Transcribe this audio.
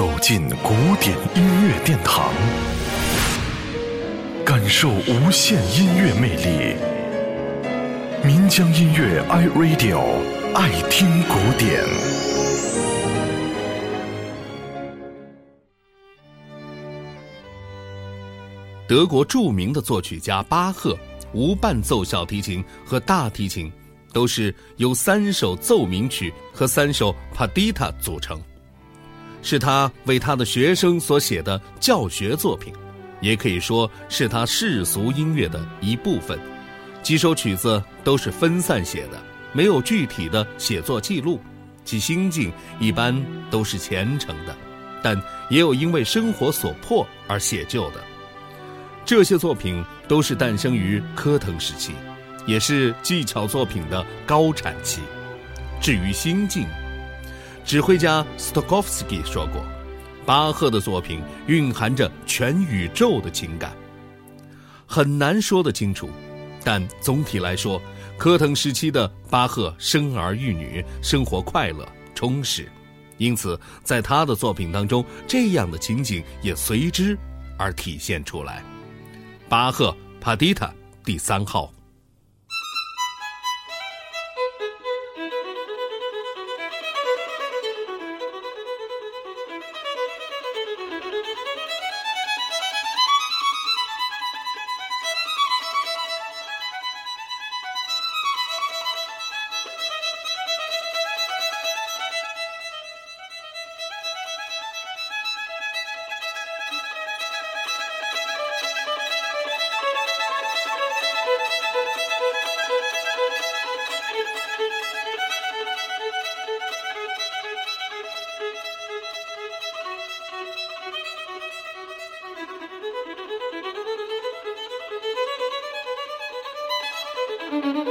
走进古典音乐殿堂，感受无限音乐魅力。民江音乐 iRadio 爱听古典。德国著名的作曲家巴赫，无伴奏小提琴和大提琴都是由三首奏鸣曲和三首帕迪塔组成。是他为他的学生所写的教学作品，也可以说是他世俗音乐的一部分。几首曲子都是分散写的，没有具体的写作记录，其心境一般都是虔诚的，但也有因为生活所迫而写就的。这些作品都是诞生于科腾时期，也是技巧作品的高产期。至于心境，指挥家斯托科夫斯基说过：“巴赫的作品蕴含着全宇宙的情感，很难说得清楚。但总体来说，科腾时期的巴赫生儿育女，生活快乐充实，因此在他的作品当中，这样的情景也随之而体现出来。”巴赫帕蒂塔第三号。Música